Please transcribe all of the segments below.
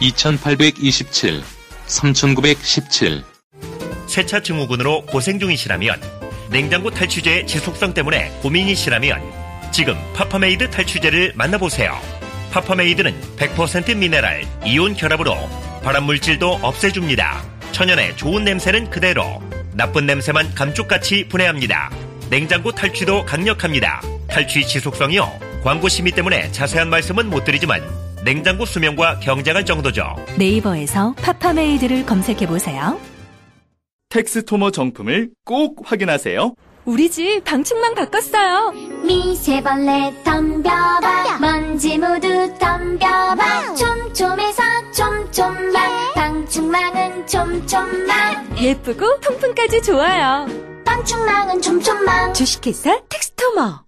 010-2827-3917 새차 증후군으로 고생 중이시라면 냉장고 탈취제의 지속성 때문에 고민이시라면 지금 파파메이드 탈취제를 만나보세요. 파파메이드는 100% 미네랄, 이온 결합으로 발암물질도 없애줍니다. 천연의 좋은 냄새는 그대로, 나쁜 냄새만 감쪽같이 분해합니다. 냉장고 탈취도 강력합니다. 탈취 지속성이요. 광고 심의 때문에 자세한 말씀은 못 드리지만 냉장고 수명과 경쟁할 정도죠. 네이버에서 파파메이드를 검색해보세요. 텍스토머 정품을 꼭 확인하세요. 우리 집 방충망 바꿨어요. 미세벌레 덤벼봐 먼지 모두 덤벼봐 촘촘해서 촘촘망 방충망은 촘촘망 예쁘고 통풍까지 좋아요. 방충망은 촘촘망 주식회사 텍스토머.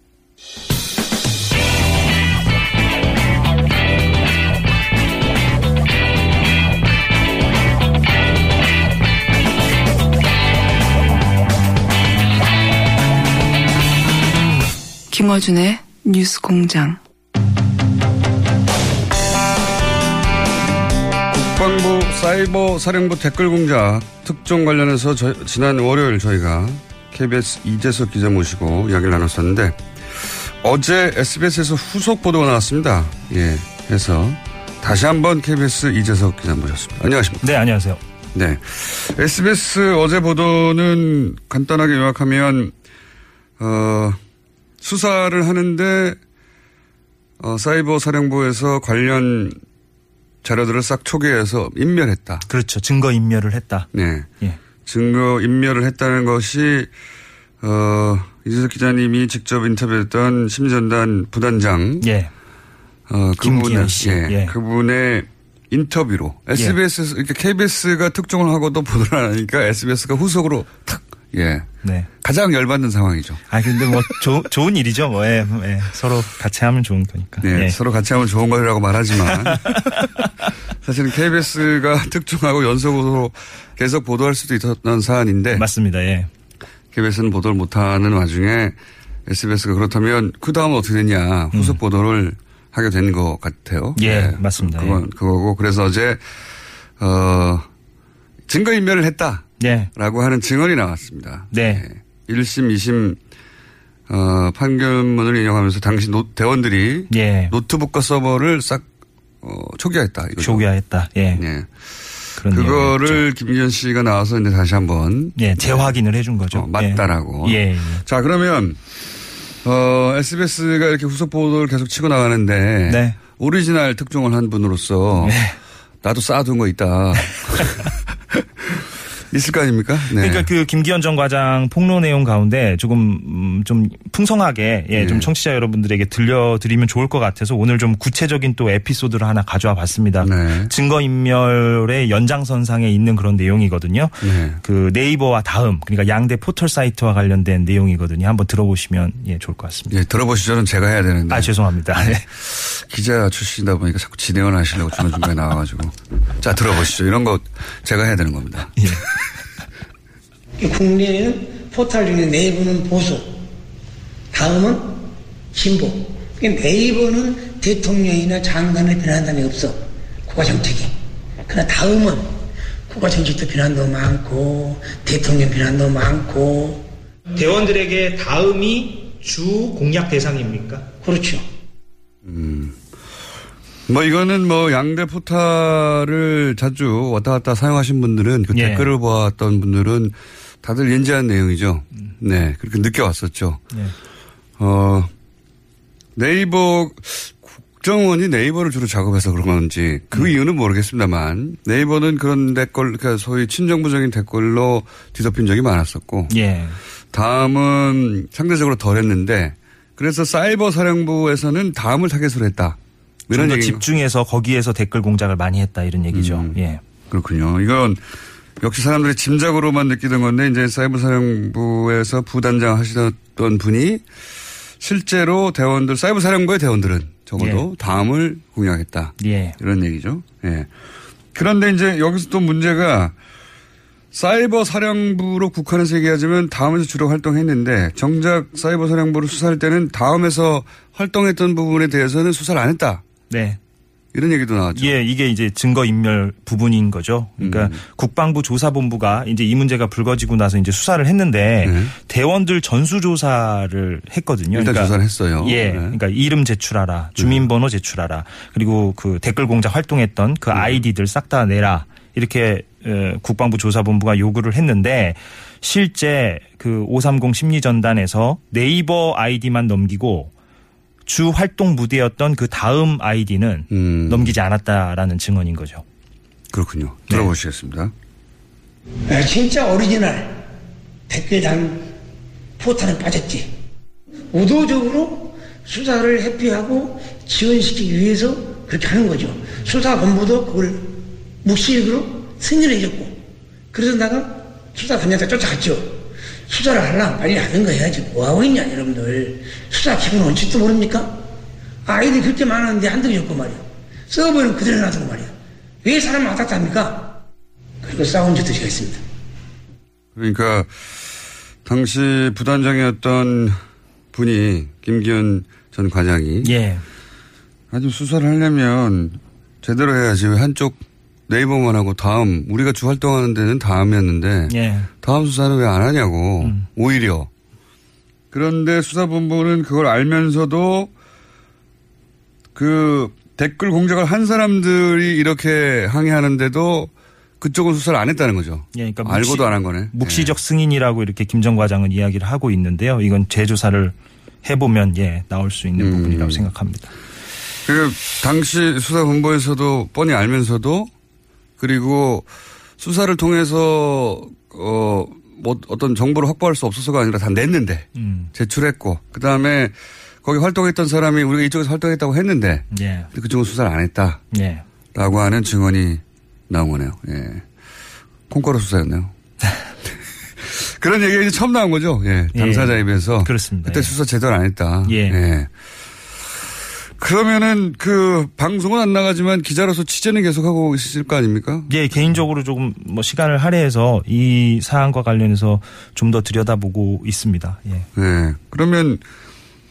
김어준의 뉴스 공장. 국방부 사이버 사령부 댓글 공작 특종 관련해서 저- 지난 월요일 저희가 KBS 이재석 기자 모시고 이야기를 나눴었는데 어제 SBS에서 후속 보도가 나왔습니다. 예. 해서 다시 한번 KBS 이재석 기자 모셨습니다. 안녕하십니까. 네, 안녕하세요. 네. SBS 어제 보도는 간단하게 요약하면, 어, 수사를 하는데, 어, 사이버 사령부에서 관련 자료들을 싹 초기해서 인멸했다. 그렇죠. 증거 인멸을 했다. 네. 예. 증거 인멸을 했다는 것이, 어, 이재석 기자님이 직접 인터뷰했던 심전단 부단장. 예. 어, 김기현 그분의, 씨. 예, 예. 그분의 인터뷰로 SBS에서 이렇게 KBS가 특종을 하고도 보도를 안 하니까 SBS가 후속으로 탁 예. 네. 가장 열받는 상황이죠. 아, 근데 뭐, 조, 좋은 일이죠. 뭐, 예, 예. 서로 같이 하면 좋은 거니까. 네. 예. 서로 같이 하면 좋은 거라고 말하지만 사실은 KBS가 특종하고 연속으로 계속 보도할 수도 있었던 사안인데 맞습니다. 예. KBS는 보도를 못하는 와중에 SBS가 그렇다면 그 다음은 어떻게 되냐 후속 보도를 하게 된 것 같아요. 음. 예, 네. 맞습니다. 그건 그거고 그래서 어제 어 증거 인멸을 했다. 예. 라고 하는 증언이 나왔습니다. 네. 1심, 2심 어, 판결문을 인용하면서 당시 노, 대원들이 예. 노트북과 서버를 싹 어, 초기화했다. 이거죠. 초기화했다. 예. 네. 그런 그거를 김기현 씨가 나와서 이제 다시 한번 예, 재확인을 해준 거죠. 어, 맞다라고. 예. 예. 자 그러면 어, SBS가 이렇게 후속 보도를 계속 치고 나가는데 네. 오리지널 특종을 한 분으로서 나도 쌓아둔 거 있다. 있을 거 아닙니까? 네. 그러니까 그 김기현 전 과장 폭로 내용 가운데 조금 음, 좀 풍성하게 예, 좀 네. 청취자 여러분들에게 들려드리면 좋을 것 같아서 오늘 좀 구체적인 또 에피소드를 하나 가져와 봤습니다. 네. 증거 인멸의 연장선상에 있는 그런 내용이거든요. 네. 그 네이버와 다음 그러니까 양대 포털 사이트와 관련된 내용이거든요. 한번 들어보시면 예, 좋을 것 같습니다. 예, 들어보시죠는 제가 해야 되는데. 아 죄송합니다. 네. 기자 출신이다 보니까 자꾸 진행을 하시려고 중간중간에 나와가지고. 자, 들어보시죠. 이런 거 제가 해야 되는 겁니다. 국내에는 포털 중에 네이버는 보수, 다음은 진보. 그러니까 네이버는 대통령이나 장관을 비난한 적이 없어. 국가 정책이. 그러나 다음은 국가 정책도 비난도 많고, 대통령 비난도 많고. 대원들에게 다음이 주 공약 대상입니까? 그렇죠. 뭐 이거는 뭐 양대 포탈을 자주 왔다 갔다 사용하신 분들은 그 예. 댓글을 보았던 분들은 다들 인지한 내용이죠. 네. 그렇게 느껴왔었죠. 예. 어, 네이버 국정원이 네이버를 주로 작업해서 그런 건지 그 이유는 모르겠습니다만 네이버는 그런 댓글 그러니까 소위 친정부적인 댓글로 뒤덮인 적이 많았었고 예. 다음은 상대적으로 덜했는데 그래서 사이버 사령부에서는 다음을 타겟으로 했다. 좀 이런 더 집중해서 거기에서 댓글 공작을 많이 했다 이런 얘기죠. 음. 예. 그렇군요. 이건 역시 사람들이 짐작으로만 느끼던 건데 이제 사이버 사령부에서 부단장 하시던 분이 실제로 대원들 사이버 사령부의 대원들은 적어도 다음을 공략했다. 예. 이런 얘기죠. 예. 그런데 이제 여기서 또 문제가 사이버 사령부로 국한해서 얘기하자면 다음에서 주로 활동했는데 정작 사이버 사령부를 수사할 때는 다음에서 활동했던 부분에 대해서는 수사를 안 했다. 네. 이런 얘기도 나왔죠. 예, 이게 이제 증거 인멸 부분인 거죠. 그러니까 음. 국방부 조사본부가 이제 이 문제가 불거지고 나서 이제 수사를 했는데 대원들 전수 조사를 했거든요. 네. 일단 그러니까 조사를 했어요. 예, 네. 그러니까 이름 제출하라, 주민번호 제출하라, 그리고 그 댓글 공작 활동했던 그 아이디들 싹 다 내라 이렇게 어, 국방부 조사본부가 요구를 했는데 실제 그 530 심리전단에서 네이버 아이디만 넘기고 주 활동 무대였던 그 다음 아이디는 넘기지 않았다라는 증언인 거죠. 그렇군요. 네. 들어보시겠습니다. 아, 진짜 오리지널 댓글 단 포탈에 빠졌지. 의도적으로 수사를 회피하고 지연시키기 위해서 그렇게 하는 거죠. 수사본부도 그걸 묵시적으로 승인을 해줬고 그래서 내가 수사 단장자 쫓아갔죠. 수사를 하려면 빨리 하는 거 해야지. 뭐하고 있냐 여러분들. 수사 기본 원칙도 모릅니까? 아이들이 그렇게 많았는데 한두 개 없고 말이야. 서버는 그대로 놔두고 말이야. 왜 사람 왔다 갔다 합니까? 그리고 싸운 적도 제가 있습니다. 그러니까 당시 부단장이었던 분이 김기현 전 과장이 예. 아주 수사를 하려면 제대로 해야지 왜 한쪽 네이버만 하고 다음 우리가 주 활동하는 데는 다음이었는데 예. 다음 수사는 왜 안 하냐고 오히려 그런데 수사본부는 그걸 알면서도 그 댓글 공작을 한 사람들이 이렇게 항의하는데도 그쪽은 수사를 안 했다는 거죠. 예, 그러니까 알고도 묵시- 안한 거네. 묵시적 승인이라고 이렇게 김전 과장은 이야기를 하고 있는데요. 이건 재조사를 해보면 예 나올 수 있는 음. 부분이라고 생각합니다. 그 당시 수사본부에서도 뻔히 알면서도 그리고 수사를 통해서 어 뭐 어떤 정보를 확보할 수 없어서가 아니라 다 냈는데 음. 제출했고 그 다음에 거기 활동했던 사람이 우리가 이쪽에서 활동했다고 했는데 예. 그쪽은 수사를 안 했다라고 예. 하는 증언이 나온 거네요. 예. 콩가루 수사였네요. 그런 얘기가 이제 처음 나온 거죠. 예. 당사자 예. 입에서. 그렇습니다. 그때 예. 수사 제대로 안 했다. 예. 그러면은 그 방송은 안 나가지만 기자로서 취재는 계속하고 있으실 거 아닙니까? 예, 개인적으로 조금 뭐 시간을 할애해서 이 사안과 관련해서 좀 더 들여다보고 있습니다. 예. 네. 그러면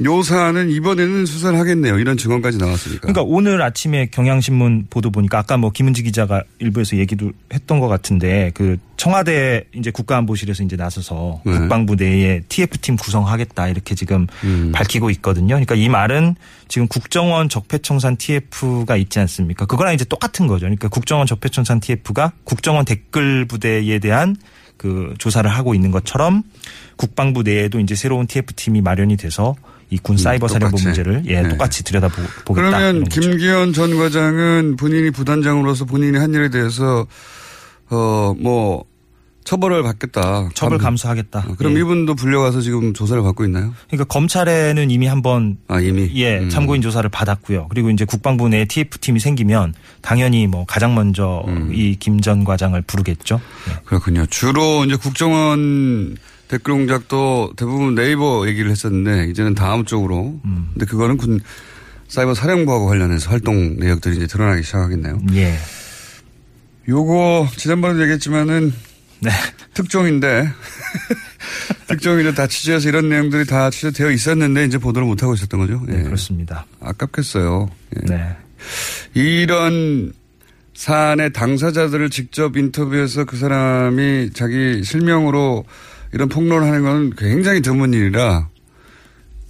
요 사안은 이번에는 수사를 하겠네요. 이런 증언까지 나왔으니까. 그러니까 오늘 아침에 경향신문 보도 보니까 아까 뭐 김은지 기자가 일부에서 얘기도 했던 것 같은데 그 청와대 이제 국가안보실에서 이제 나서서 네. 국방부 내에 TF팀 구성하겠다 이렇게 지금 음. 밝히고 있거든요. 그러니까 이 말은 지금 국정원 적폐청산 TF가 있지 않습니까? 그거랑 이제 똑같은 거죠. 그러니까 국정원 적폐청산 TF가 국정원 댓글 부대에 대한 그 조사를 하고 있는 것처럼 국방부 내에도 이제 새로운 TF팀이 마련이 돼서 이 군 사이버 사령부 음, 똑같이. 문제를 예, 네. 똑같이 들여다보겠다. 그러면. 김기현 전 과장은 본인이 부단장으로서 본인이 한 일에 대해서 어 뭐 처벌을 받겠다. 처벌 감- 감수하겠다. 어, 그럼 예. 이분도 불려가서 지금 조사를 받고 있나요? 그러니까 검찰에는 이미 한번 아 이미 예 음. 참고인 조사를 받았고요. 그리고 이제 국방부 내 TF 팀이 생기면 당연히 뭐 가장 먼저 음. 이김 전 과장을 부르겠죠. 예. 그렇군요. 주로 이제 국정원 댓글 공작도 대부분 네이버 얘기를 했었는데 이제는 다음 쪽으로. 음. 근데 그거는 군 사이버 사령부하고 관련해서 활동 내역들이 이제 드러나기 시작하겠네요. 예. 요거 지난번에도 얘기했지만은 네. 특종인데 특종인데 다 취재해서 이런 내용들이 다 취재되어 있었는데 이제 보도를 못 하고 있었던 거죠. 네, 예. 그렇습니다. 아깝겠어요. 예. 네. 이런 사안의 당사자들을 직접 인터뷰해서 그 사람이 자기 실명으로 이런 폭로를 하는 건 굉장히 드문 일이라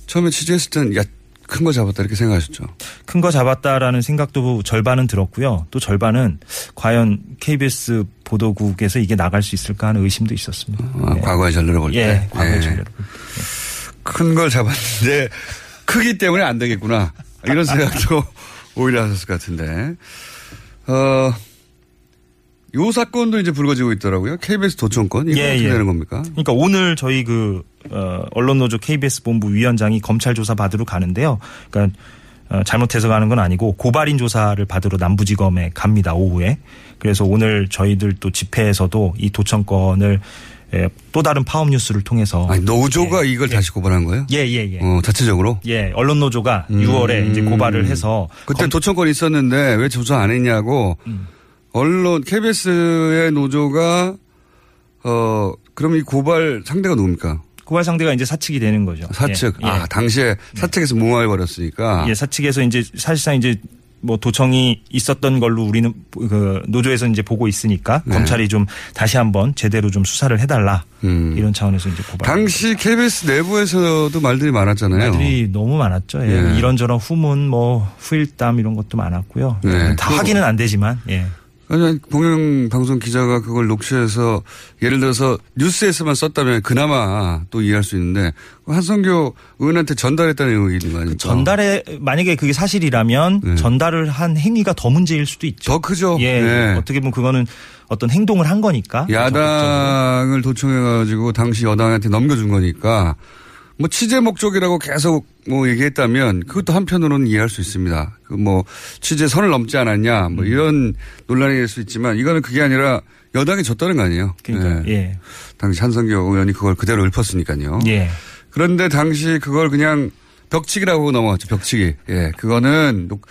처음에 취재했을 때는 야, 큰 거 잡았다 이렇게 생각하셨죠. 큰 거 잡았다라는 생각도 절반은 들었고요. 또 절반은 과연 KBS 보도국에서 이게 나갈 수 있을까 하는 의심도 있었습니다. 아, 과거의 전례를 볼 예, 때. 과거의 예. 전례를 큰걸 잡았는데 크기 때문에 안 되겠구나. 이런 생각도 오히려 하셨을 것 같은데. 어, 요 사건도 이제 불거지고 있더라고요. KBS 도청권. 이거 어떻게 되는 겁니까? 그러니까 오늘 저희 그 어, 언론노조 KBS 본부 위원장이 검찰 조사 받으러 가는데요. 그러니까 어, 잘못해서 가는 건 아니고 고발인 조사를 받으러 남부지검에 갑니다. 오후에. 그래서 오늘 저희들 또 집회에서도 이 도청권을 예, 또 다른 파업 뉴스를 통해서 아니, 노조가 이걸 다시 고발한 거예요? 예, 예, 예. 어, 자체적으로? 예, 언론 노조가 6월에 이제 고발을 해서 음. 그때 도청권이 있었는데 왜 조사 안 했냐고 음. 언론 KBS의 노조가 어 그럼 이 고발 상대가 누굽니까? 고발 상대가 이제 사측이 되는 거죠. 사측. 예, 예. 아 당시에 사측에서 무마해 버렸으니까. 예, 사측에서 이제 사실상 이제 뭐 도청이 있었던 걸로 우리는 그 노조에서 이제 보고 있으니까 네. 검찰이 좀 다시 한번 제대로 좀 수사를 해달라 이런 차원에서 이제 고발. 음. 당시 KBS 내부에서도 말들이 많았잖아요. 말들이 너무 많았죠. 예. 예. 이런저런 후문, 뭐 후일담 이런 것도 많았고요. 네. 다 그- 확인은 안 되지만 예. 아니, 공영방송 기자가 그걸 녹취해서 예를 들어서 뉴스에서만 썼다면 그나마 또 이해할 수 있는데 한성교 의원한테 전달했다는 의혹이 있는 거 아닙니까? 전달에 만약에 그게 사실이라면 전달을 한 행위가 더 문제일 수도 있죠. 네. 더 크죠. 예. 네. 어떻게 보면 그거는 어떤 행동을 한 거니까. 야당을 도청해 가지고 당시 여당한테 넘겨준 거니까 뭐 취재 목적이라고 계속 뭐 얘기했다면 그것도 한편으로는 이해할 수 있습니다. 그 뭐 취재 선을 넘지 않았냐 음. 뭐 이런 논란이 될 수 있지만 이거는 그게 아니라 여당이 졌다는 거 아니에요. 그러니까요. 예. 당시 한성교 의원이 그걸 그대로 읊었으니까요. 예. 그런데 당시 그걸 그냥 벽치기라고 넘어갔죠. 벽치기. 예. 그거는 녹-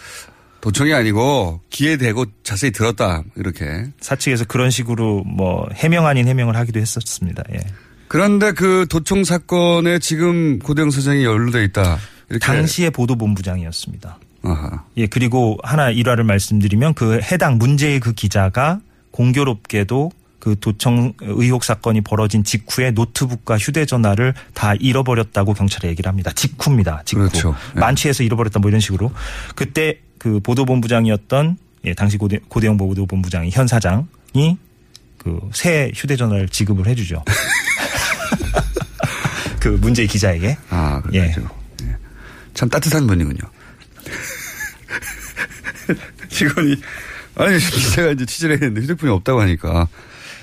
도청이 아니고 기에 대고 자세히 들었다. 이렇게. 사측에서 그런 식으로 뭐 해명 아닌 해명을 하기도 했었습니다. 예. 그런데 그 도청 사건에 지금 고대영 사장이 연루돼 있다. 이렇게. 당시의 보도본부장이었습니다. 아하. 예, 그리고 하나 일화를 말씀드리면 그 해당 문제의 그 기자가 공교롭게도 그 도청 의혹 사건이 벌어진 직후에 노트북과 휴대전화를 다 잃어버렸다고 경찰에 얘기를 합니다. 직후입니다. 직후. 그렇죠. 네. 만취해서 잃어버렸다 뭐 이런 식으로. 그때 그 보도본부장이었던 예, 당시 고대, 고대영 보도본부장이 현 사장이 그 새 휴대전화를 지급을 해주죠. 그 문제의 기자에게. 아, 그렇죠. 예. 참 따뜻한 분이군요. 직원이 아니 제가 이제 취재를 했는데 휴대폰이 없다고 하니까.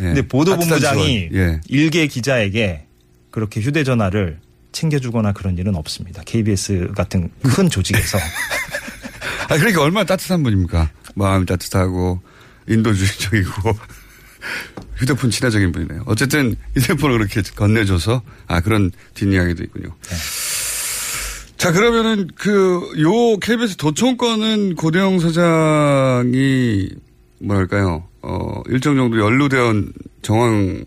예. 근데 보도본부장이. 예. 일개 기자에게 그렇게 휴대전화를 챙겨주거나 그런 일은 없습니다. KBS 같은 큰 조직에서. 아 그러니까 얼마나 따뜻한 분입니까? 마음이 따뜻하고 인도주의적이고 휴대폰 친화적인 분이네요. 어쨌든 휴대폰을 그렇게 건네줘서 아 그런 뒷이야기도 있군요. 자 그러면은 그 요 KBS 도청권은 고대영 사장이 뭐랄까요 어 일정 정도 연루된 정황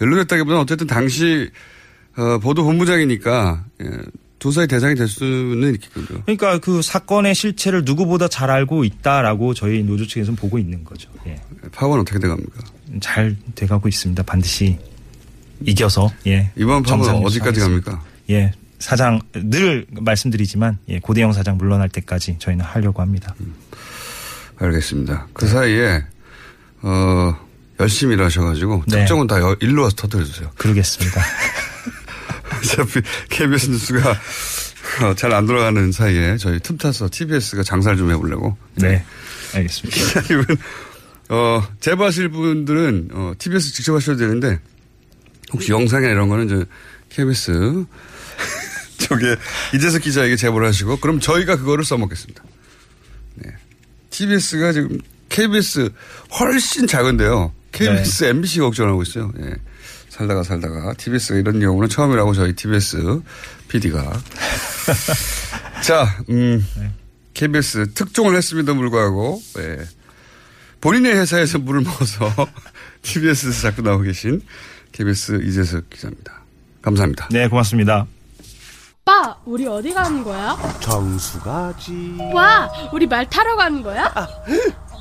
연루됐다기보다는 어쨌든 당시 어, 보도 본부장이니까 예, 조사의 대상이 될 수는 있겠군요. 그러니까 그 사건의 실체를 누구보다 잘 알고 있다라고 저희 노조 측에서는 보고 있는 거죠. 예. 파업은 어떻게 돼갑니까? 잘 돼가고 있습니다. 반드시 이겨서 예. 이번 파업은 어디까지. 갑니까? 예. 사장 늘 말씀드리지만 예, 고대영 사장 물러날 때까지 저희는 하려고 합니다. 알겠습니다. 그 사이에 어 열심히 일하셔가지고 네. 특정은 다 여- 일로 와서 터뜨려주세요. 그러겠습니다. 어차피 KBS 뉴스가 어, 잘안 돌아가는 사이에 저희 틈 타서 TBS가 장사를 좀 해보려고. 네. 알겠습니다. 기자님은 어 제보하실 분들은 어, TBS 직접 하셔도 되는데 혹시 영상이나 이런 거는 이제 KBS 저게 이재석 기자에게 제보를 하시고 그럼 저희가 그거를 써먹겠습니다. 네. TBS가 지금 KBS 훨씬 작은데요. KBS, MBC 걱정하고 있어요. 예. 살다가 살다가 TBS가 이런 경우는 처음이라고 저희 TBS PD가 자, 음, KBS 특종을 했음에도 불구하고 예. 본인의 회사에서 물을 먹어서 TBS에서 자꾸 나오고 계신 KBS 이재석 기자입니다. 감사합니다. 네, 고맙습니다. 오빠, 우리 어디 가는 거야? 정수 가지. 와, 우리 말 타러 가는 거야?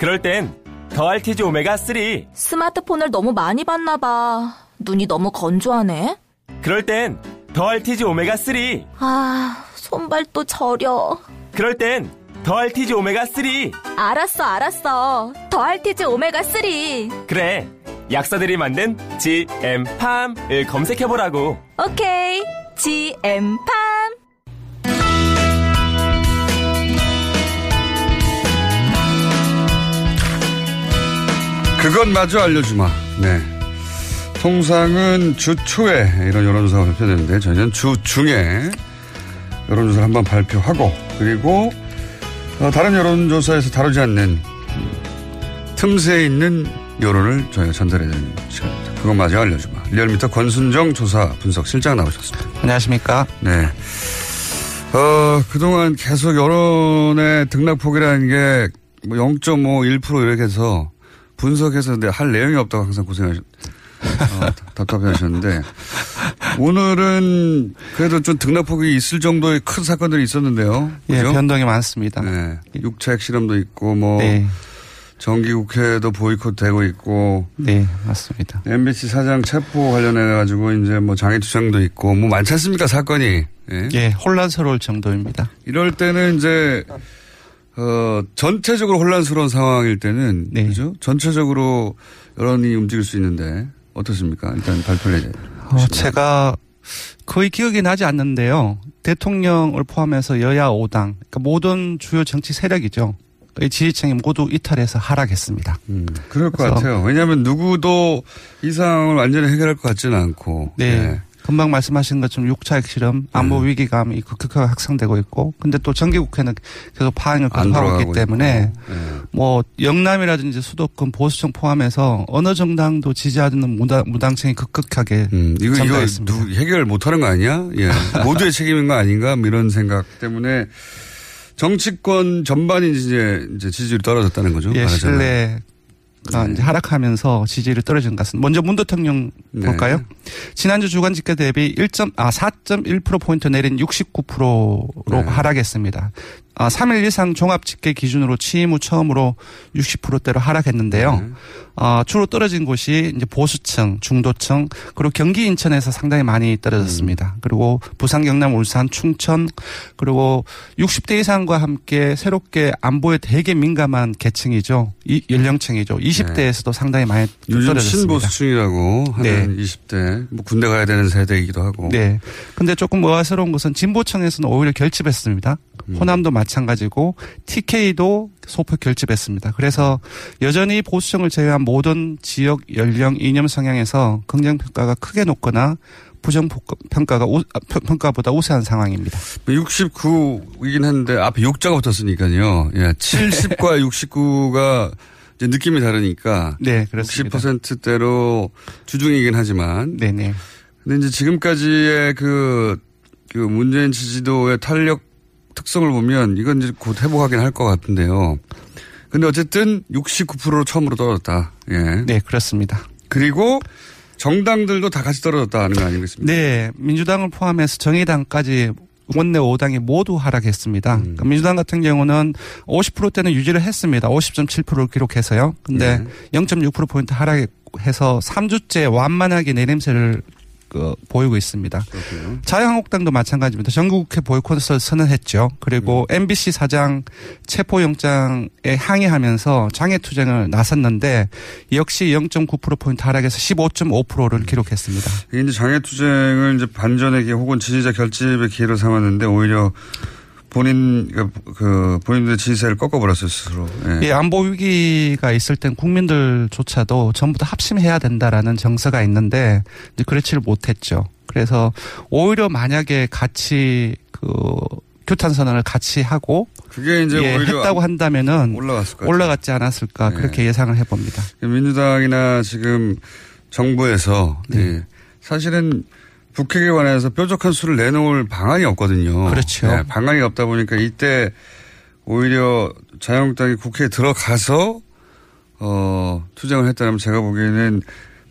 그럴 땐 더알티지 오메가 3. 스마트폰을 너무 많이 봤나 봐. 눈이 너무 건조하네. 그럴 땐 더알티지 오메가 3. 아, 손발도 저려. 그럴 땐 더알티지 오메가 3. 알았어, 알았어. 더알티지 오메가 3. 그래. 약사들이 만든 GM팜을 검색해보라고. 오케이. GM팜. 그건 마저 알려주마. 네. 통상은 주 초에 이런 여론조사가 발표되는데 저희는 주 중에 여론조사를 한번 발표하고 그리고 어, 다른 여론조사에서 다루지 않는 틈새에 있는 여론을 저희가 전달해드리는 시간입니다. 그건 마저 알려주마. 리얼미터 권순정 조사 분석 실장 나오셨습니다. 안녕하십니까. 네. 어, 그동안 계속 여론의 등락폭이라는 게 뭐 0.5, 1% 이렇게 해서 분석해서 근데 할 내용이 없다고 항상 고생하셨, 어, 답답해 하셨는데, 오늘은 그래도 좀 등락폭이 있을 정도의 큰 사건들이 있었는데요. 예, 그죠? 변동이 많습니다. 네. 육차 핵실험도 있고, 뭐, 네. 정기국회도 보이콧 되고 있고. 네, 맞습니다. MBC 사장 체포 관련해 가지고 이제 뭐 장애투쟁도 있고, 뭐 많지 않습니까, 사건이. 예. 예, 혼란스러울 정도입니다. 이럴 때는 이제 어 전체적으로 혼란스러운 상황일 때는 네. 그죠? 전체적으로 여론이 움직일 수 있는데 어떻습니까? 일단 발표를 해야 어, 제가 거의 기억이 나지 않는데요. 대통령을 포함해서 여야 5당, 그러니까 모든 주요 정치 세력이죠. 이 지지층이 모두 이탈해서 하락했습니다. 음, 그럴 것 같아요. 왜냐하면 누구도 이 상황을 완전히 해결할 것 같지는 않고. 네. 금방 말씀하신 것처럼 6차 핵실험, 안보 위기감이 급격하게 확산되고 있고, 근데 또 정기국회는 계속 파행을 안 계속하고 있기 때문에. 네. 뭐, 영남이라든지 수도권 보수층 포함해서 어느 정당도 지지하는 무당, 무당층이 급격하게 음, 이거, 이거. 누, 해결 못하는 거 아니야? 예. 모두의 책임인 거 아닌가? 뭐 이런 생각 때문에 정치권 전반이 이제, 이제 지지율이 떨어졌다는 거죠. 예. 신뢰가 이제 하락하면서 지지율이 떨어진 것 같습니다. 먼저 문 대통령 네. 볼까요? 지난주 주간 집계 대비 1. 아, 4.1%포인트 내린 69%로 네. 하락했습니다. 아, 3일 이상 종합 집계 기준으로 취임 후 처음으로 60%대로 하락했는데요. 네. 아, 주로 떨어진 곳이 이제 보수층, 중도층, 그리고 경기 인천에서 상당히 많이 떨어졌습니다. 그리고 부산, 경남, 울산, 충천, 그리고 60대 이상과 함께 새롭게 안보에 되게 민감한 계층이죠. 이 연령층이죠. 20대에서도 상당히 많이 좀 요즘 떨어졌습니다. 신보수층이라고 하는 네. 20대, 뭐 군대 가야 되는 세대이기도 하고. 네. 근데 조금 의아스러운 것은 진보층에서는 오히려 결집했습니다. 음. 호남도 마찬가지고 TK도 소폭 결집했습니다. 그래서 여전히 보수층을 제외한 모든 지역, 연령, 이념 성향에서 긍정 평가가 크게 높거나 부정 평가가 우- 아, 평- 평가보다 우세한 상황입니다. 69이긴 한데 앞에 6자가 붙었으니까요. 예, 70과 69가 이제 느낌이 다르니까. 네, 그렇습니다. 60%대로 주중이긴 하지만. 네네. 근데 이제 지금까지의 그, 그 문재인 지지도의 탄력 특성을 보면 이건 이제 곧 회복하긴 할 것 같은데요. 근데 어쨌든 69%로 처음으로 떨어졌다. 예. 네, 그렇습니다. 그리고 정당들도 다 같이 떨어졌다는 거 아니겠습니까? 네, 민주당을 포함해서 정의당까지 원내 5당이 모두 하락했습니다. 음. 그러니까 민주당 같은 경우는 50%대는 유지를 했습니다. 50.7%를 기록해서요. 근데 네. 0.6%포인트 하락해서 3주째 완만하게 내림세를 그, 보이고 있습니다. 자유한국당도 마찬가지입니다. 전국국회 보이콧을 선언했죠. 그리고 음. MBC 사장 체포영장에 항의하면서 장애투쟁을 나섰는데 역시 0.9%포인트 하락해서 15.5%를 기록했습니다. 이게 이제 장애투쟁을 이제 반전의 기회 혹은 지지자 결집의 기회로 삼았는데 오히려 본인, 그, 그 본인들의 지지세를 꺾어버렸어요, 스스로. 예. 예, 안보 위기가 있을 땐 국민들조차도 전부 다 합심해야 된다라는 정서가 있는데 이제 그렇지를 못했죠. 그래서 오히려 만약에 같이 그 규탄 선언을 같이 하고 그게 이제 예, 했다고 한다면은 올라갔지 않았을까 그렇게 예상을 해봅니다. 민주당이나 지금 정부에서 네. 예, 사실은 북핵에 관해서 뾰족한 수를 내놓을 방안이 없거든요. 그렇죠. 예, 방안이 없다 보니까 이때 오히려 자유한국당이 국회에 들어가서 어, 투쟁을 했다면 제가 보기에는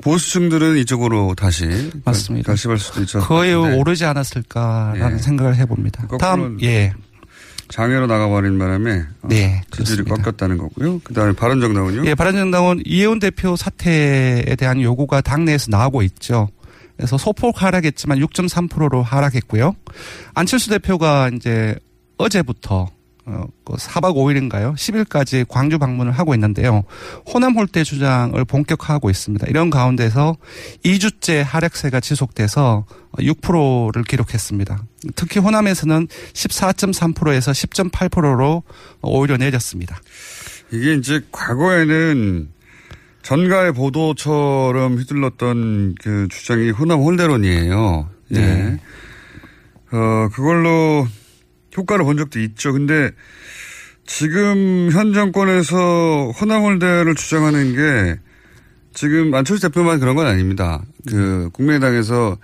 보수층들은 이쪽으로 다시 맞습니다. 결집할 수도 있죠. 거의 오르지 않았을까라는 예. 생각을 해봅니다. 다음 예. 장애로 나가버린 바람에 어, 네, 지지율이 꺾였다는 거고요. 그다음에 바른정당은요. 예, 바른정당은 이해운 대표 사퇴에 대한 요구가 당내에서 나오고 있죠. 그래서 소폭 하락했지만 6.3%로 하락했고요. 안철수 대표가 이제 어제부터 어, 그 4박 5일인가요? 10일까지 광주 방문을 하고 있는데요. 호남 홀대 주장을 본격화하고 있습니다. 이런 가운데서 2주째 하락세가 지속돼서 6%를 기록했습니다. 특히 호남에서는 14.3%에서 10.8%로 오히려 내렸습니다. 이게 이제 과거에는 전가의 보도처럼 휘둘렀던 그 주장이 호남 홀대론이에요. 예. 네. 어, 그걸로 효과를 본 적도 있죠. 근데 지금 현 정권에서 호남 홀대를 주장하는 게 지금 안철수 대표만 그런 건 아닙니다. 그 국민의당에서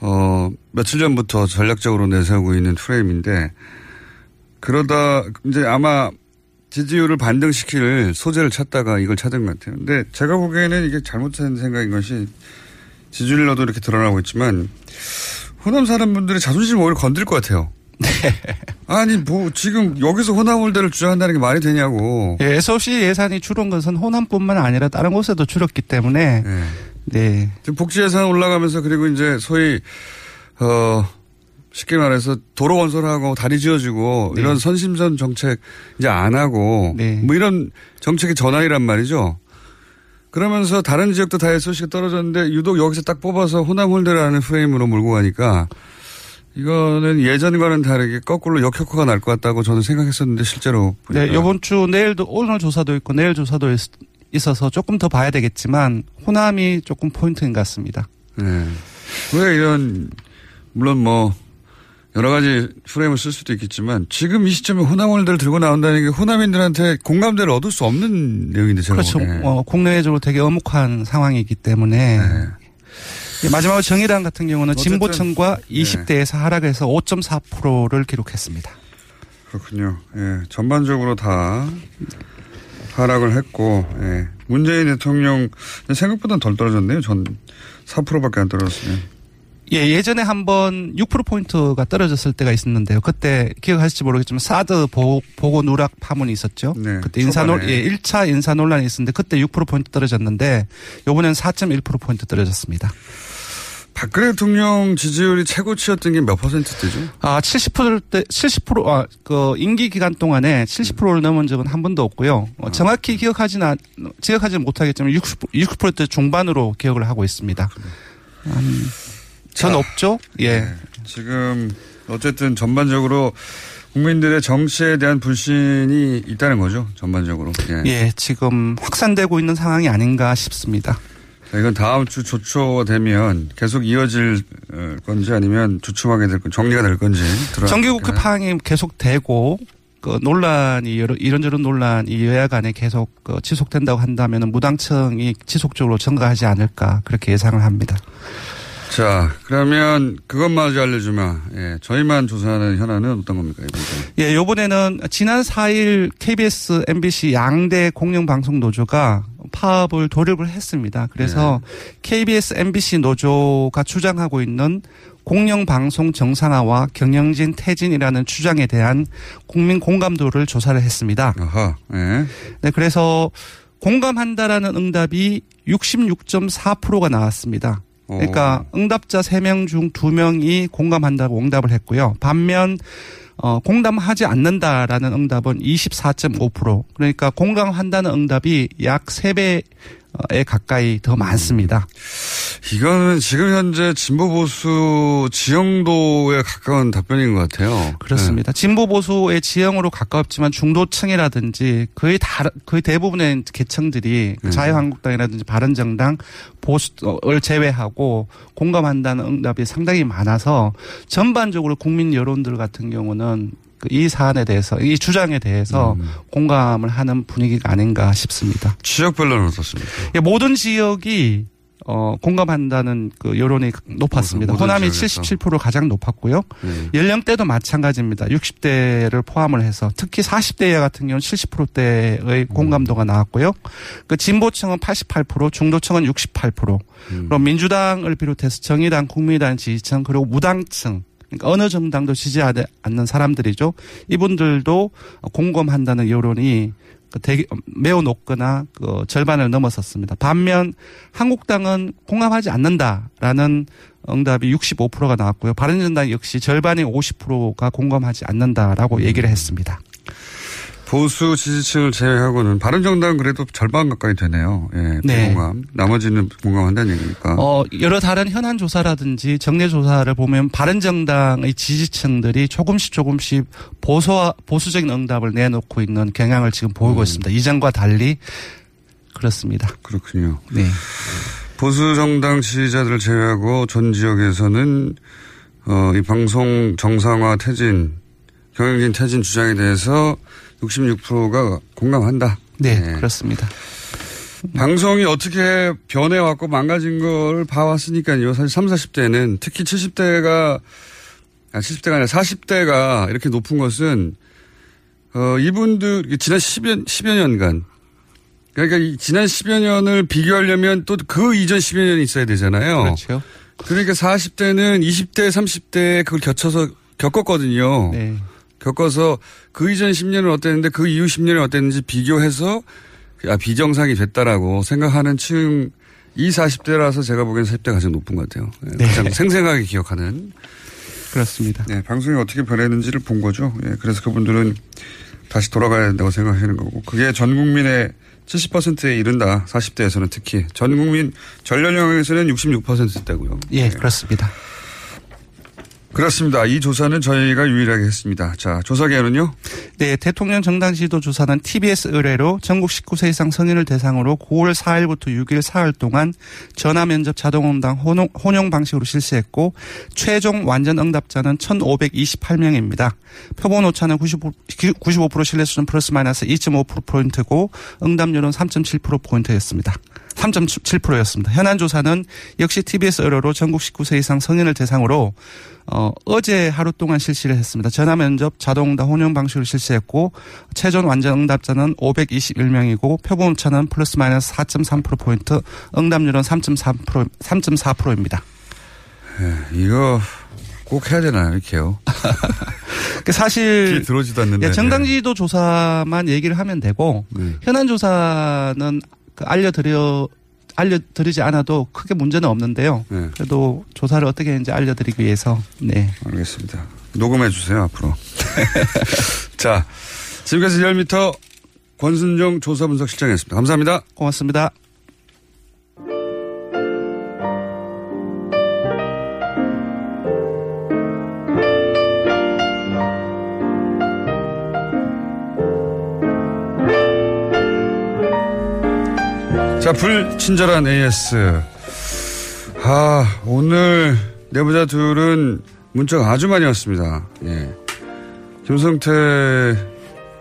어, 며칠 전부터 전략적으로 내세우고 있는 프레임인데 그러다 이제 아마 지지율을 반등시킬 소재를 찾다가 이걸 찾은 것 같아요. 근데 제가 보기에는 이게 잘못된 생각인 것이 지지율로도 이렇게 드러나고 있지만 호남 사람분들의 자존심을 오히려 건들 것 같아요. 아니 뭐 지금 여기서 호남 홀대를 주장한다는 게 말이 되냐고. 예, SOC 예산이 줄은 것은 호남뿐만 아니라 다른 곳에도 줄었기 때문에 네. 지금 복지 예산 올라가면서 그리고 이제 소위 어 쉽게 말해서 도로 건설하고 다리 지어주고 네. 이런 선심선 정책 이제 안 하고 뭐 이런 정책의 전환이란 말이죠. 그러면서 다른 지역도 다 SOC가 떨어졌는데 유독 여기서 딱 뽑아서 호남 홀대라는 프레임으로 몰고 가니까 이거는 예전과는 다르게 거꾸로 역효과가 날 것 같다고 저는 생각했었는데 실제로 네, 보니까 요번 주 내일도 오늘 조사도 있고 내일 조사도 있, 있어서 조금 더 봐야 되겠지만 호남이 조금 포인트인 것 같습니다. 네. 왜 이런 물론 뭐 여러 가지 프레임을 쓸 수도 있겠지만 지금 이 시점에 호남월대를 들고 나온다는 게 호남인들한테 공감대를 얻을 수 없는 내용인데 제가 그렇죠. 보기에. 어, 국내적으로 되게 엄혹한 상황이기 때문에 예, 마지막으로 정의당 같은 경우는 진보층과 네. 20대에서 하락해서 5.4%를 기록했습니다. 그렇군요. 예, 전반적으로 다 하락을 했고 예. 문재인 대통령 생각보다 덜 떨어졌네요. 전 4%밖에 안 떨어졌어요. 예, 예전에 한번 6%포인트가 떨어졌을 때가 있었는데요. 그때 기억하실지 모르겠지만 사드 보, 보고 누락 파문이 있었죠. 그때 인사 논. 예, 1차 인사 논란이 있었는데 그때 6%포인트 떨어졌는데 요번엔 4.1%포인트 떨어졌습니다. 박근혜 대통령 지지율이 최고치였던 게 몇 퍼센트대죠? 아, 70%대, 70%, 아, 그, 임기 기간 동안에 70%를 넘은 적은 한 번도 없고요. 어, 정확히 기억하지는, 않- 기억하지는 못하겠지만 60%, 60%대 중반으로 기억을 하고 있습니다. 음, 전 없죠? 예. 네. 지금 어쨌든 전반적으로 국민들의 정치에 대한 불신이 있다는 거죠. 전반적으로. 예. 예, 지금 확산되고 있는 상황이 아닌가 싶습니다. 자, 이건 다음 주 조초가 되면 계속 이어질 어, 건지 아니면 주춤하게 될 건지 정리가 될 건지. 정기국회 파행이 계속되고 그 논란이 이런저런 논란이 여야 간에 계속 그 지속된다고 한다면 무당층이 지속적으로 증가하지 않을까 그렇게 예상을 합니다. 자, 그러면 그것마저 알려주마. 예, 저희만 조사하는 현안은 어떤 겁니까 이번 주? 예, 요번에는 지난 4일 KBS, MBC 양대 공영방송 노조가 파업을 돌입을 했습니다. 그래서 KBS, MBC 노조가 주장하고 있는 공영방송 정상화와 경영진 퇴진이라는 주장에 대한 국민 공감도를 조사를 했습니다. 아하, 예. 네, 그래서 공감한다라는 응답이 66.4%가 나왔습니다. 그러니까 응답자 3명 중 2명이 공감한다고 응답을 했고요. 반면 어, 공감하지 않는다라는 응답은 24.5%. 그러니까 공감한다는 응답이 약 3배에 가까이 더 많습니다. 이거는 지금 현재 진보 보수 지형도에 가까운 답변인 것 같아요. 그렇습니다. 진보 보수의 지형으로 가깝지만 중도층이라든지 거의 다 거의 대부분의 계층들이 네. 자유한국당이라든지 바른정당 보수를 제외하고 공감한다는 응답이 상당히 많아서 전반적으로 국민 여론들 같은 경우는 그이 사안에 대해서 이 주장에 대해서 음. 공감을 하는 분위기가 아닌가 싶습니다. 지역별로는 어떻습니까? 예, 모든 지역이 어, 공감한다는 그 여론이 높았습니다. 모든 호남이 지역에서. 77% 가장 높았고요. 네. 연령대도 마찬가지입니다. 60대를 포함을 해서 특히 40대 같은 경우는 70%대의 음. 공감도가 나왔고요. 그 진보층은 88%, 중도층은 68%. 음. 그럼 민주당을 비롯해서 정의당, 국민의당 지지층 그리고 무당층 그러니까 어느 정당도 지지하지 않는 사람들이죠. 이분들도 공감한다는 여론이 그 되게 매우 높거나 그 절반을 넘어섰습니다. 반면 한국당은 공감하지 않는다라는 응답이 65%가 나왔고요. 바른정당 역시 절반의 50%가 공감하지 않는다라고 얘기를 했습니다. 보수 지지층을 제외하고는 바른정당은 그래도 절반 가까이 되네요. 예, 네. 비공감. 나머지는 공감한다는 얘기니까. 어, 여러 다른 현안 조사라든지 정례 조사를 보면 바른정당의 지지층들이 조금씩 조금씩 보수 보수적인 응답을 내놓고 있는 경향을 지금 보이고 있습니다. 이전과 달리 그렇습니다. 그렇군요. 네. 보수 정당 지지자들을 제외하고 전 지역에서는 어, 이 방송 정상화 퇴진, 경영진 퇴진 주장에 대해서 66%가 공감한다. 네, 그렇습니다. 방송이 어떻게 변해왔고 망가진 걸 봐왔으니까요. 사실 3, 40대는 특히 70대가, 아, 70대가 아니라 40대가 이렇게 높은 것은, 어, 이분들, 지난 10여, 10여 년간, 그러니까 이 지난 10여 년을 비교하려면 또 그 이전 10여 년이 있어야 되잖아요. 그렇죠. 그러니까 40대는 20대, 30대 그걸 겪어서 겪었거든요. 네. 겪어서 그 이전 10년은 어땠는데 그 이후 10년은 어땠는지 비교해서 아, 비정상이 됐다라고 생각하는 층, 이 40대라서 제가 보기엔 40대가 가장 높은 것 같아요. 예, 네. 가장 생생하게 기억하는. 그렇습니다. 네, 방송이 어떻게 변했는지를 본 거죠. 예, 그래서 그분들은 다시 돌아가야 된다고 생각하시는 거고. 그게 전 국민의 70%에 이른다. 40대에서는 특히. 전 국민, 전 연령에서는 66%대고요. 예, 그렇습니다. 그렇습니다. 이 조사는 저희가 유일하게 했습니다. 자, 조사 기한은요? 네, 대통령 정당 지도 조사는 TBS 의뢰로 전국 19세 이상 성인을 대상으로 9월 4일부터 6일 사흘 동안 전화 면접 자동 응당 혼용, 혼용 방식으로 실시했고 최종 완전 응답자는 1,528명입니다. 표본 오차는 95, 95% 신뢰 수준 플러스 마이너스 2.5%포인트고 응답률은 3.7%포인트였습니다. 3.7%였습니다. 현안 조사는 역시 TBS 의뢰로 전국 19세 이상 성인을 대상으로 어, 어제 하루 동안 실시를 했습니다. 전화 면접 자동응답 혼용 방식으로 실시했고 최종 완전 응답자는 521명이고 표본 오차는 플러스 마이너스 4.3%포인트 응답률은 3.3% 3.4%입니다. 예, 이거 꼭 해야 되나요? 이렇게요. 그 사실 귀에 들어오지도 않는데. 예, 정당 지도 조사만 얘기를 하면 되고 네. 현안 조사는 그 알려드려 알려드리지 않아도 크게 문제는 없는데요. 네. 그래도 조사를 어떻게 했는지 알려드리기 위해서 네. 알겠습니다. 녹음해 주세요, 앞으로. 자, 지금까지 리얼미터 권순정 조사 분석 실장이었습니다. 감사합니다. 고맙습니다. 자, 불친절한 AS. 아, 오늘 내부자 둘은 문자가 아주 많이 왔습니다. 예. 김성태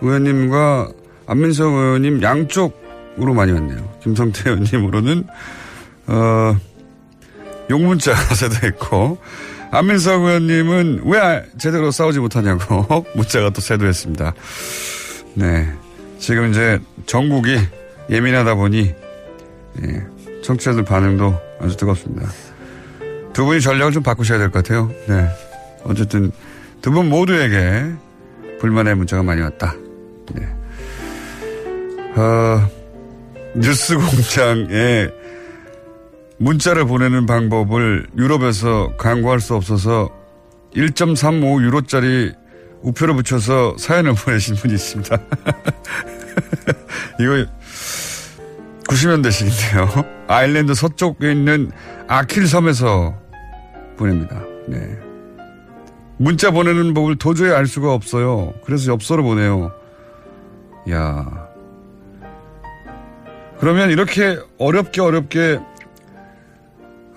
의원님과 안민석 의원님 양쪽으로 많이 왔네요. 김성태 의원님으로는, 어, 욕문자가 세도했고, 안민석 의원님은 왜 제대로 싸우지 못하냐고 문자가 또 세도했습니다. 네. 지금 이제 전국이 예민하다 보니 예, 청취자들 반응도 아주 뜨겁습니다. 두 분이 전략을 좀 바꾸셔야 될 것 같아요. 네. 어쨌든 두 분 모두에게 불만의 문자가 많이 왔다. 네. 어, 뉴스 공장에 문자를 보내는 방법을 유럽에서 강구할 수 없어서 1.35 유로짜리 우표를 붙여서 사연을 보내신 분이 있습니다. 이거 90년대식인데요. 아일랜드 서쪽에 있는 아킬섬에서 보냅니다. 네. 문자 보내는 법을 도저히 알 수가 없어요. 그래서 엽서로 보내요. 야. 그러면 이렇게 어렵게 어렵게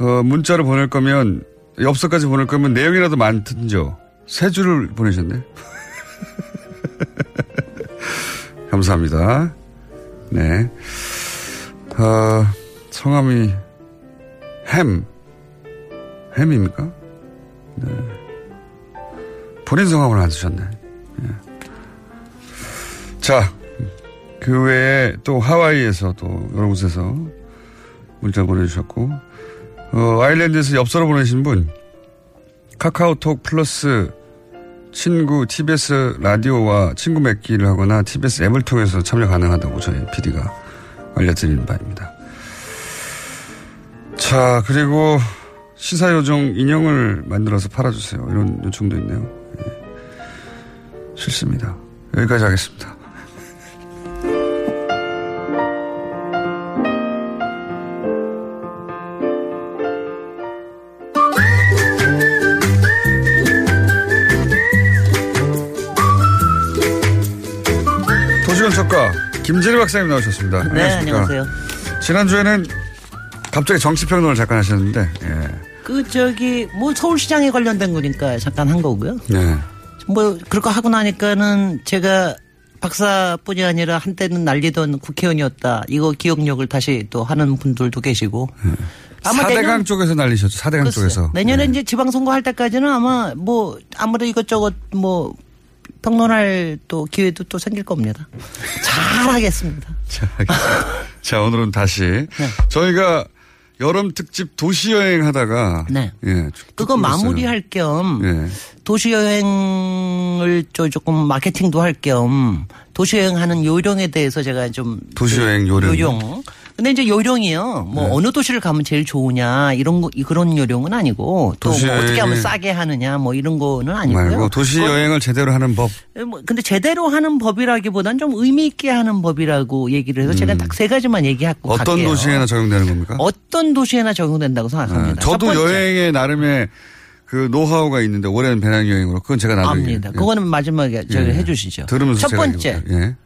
어, 문자를 보낼 거면 엽서까지 보낼 거면 내용이라도 많든죠. 세 줄을 보내셨네. 감사합니다. 네. 어, 성함이 햄. 햄입니까? 네. 본인 성함을 안 쓰셨네. 예. 자, 그 외에 또 하와이에서 또 여러 곳에서 문자 보내주셨고, 어, 아일랜드에서 엽서로 보내신 분, 카카오톡 플러스 친구 TBS 라디오와 친구 맺기를 하거나 TBS 앱을 통해서 참여 가능하다고 저희 PD가 알려드리는 바입니다. 자, 그리고 시사요정 인형을 만들어서 팔아주세요. 이런 요청도 있네요. 예. 싫습니다. 여기까지 하겠습니다. 김진희 박사님 나오셨습니다. 네, 안녕하십니까. 안녕하세요. 지난주에는 갑자기 정치평론을 잠깐 하셨는데, 예. 그 저기 뭐 서울시장에 관련된 거니까 잠깐 한 거고요. 네. 뭐거 하고 나니까는 제가 박사뿐이 아니라 한때는 날리던 국회의원이었다. 이거 기억력을 다시 또 하는 분들도 계시고. 아마 사대강 내년- 쪽에서 날리셨죠. 사대강 글쎄요. 쪽에서. 내년에 네. 이제 지방선거 할 때까지는 아마 뭐 아무래도 이것저것 뭐 평론할 또 기회도 또 생길 겁니다. 잘하겠습니다. 자, 오늘은 다시 네. 저희가 여름 특집 도시 여행 하다가 네. 예, 그거 마무리할 겸 예. 도시 여행을 저 조금 마케팅도 할 겸 도시 여행하는 요령에 대해서 제가 좀 도시 여행 요령. 요령. 근데 이제 요령이요. 뭐 네. 어느 도시를 가면 제일 좋으냐 이런 거 그런 요령은 아니고 또 도시 뭐 어떻게 하면 싸게 하느냐 뭐 이런 거는 아니고요. 말고 도시 그건 여행을 제대로 하는 법. 뭐 근데 제대로 하는 법이라기보단 좀 의미 있게 하는 법이라고 얘기를 해서 제가 딱 세 가지만 얘기하고 음. 어떤 갈게요. 도시에나 적용되는 겁니까? 어떤 도시에나 적용된다고 네. 생각합니다. 저도 첫 번째. 여행에 나름의 그 노하우가 있는데 오랜 배낭여행으로 그건 제가 나중에 압니다. 예. 그거는 마지막에 저기 예. 해주시죠. 들으면서 첫 번째. 예.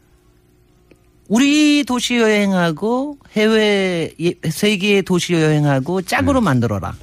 우리 도시 여행하고 해외 예, 세계 도시 여행하고 짝으로 만들어라.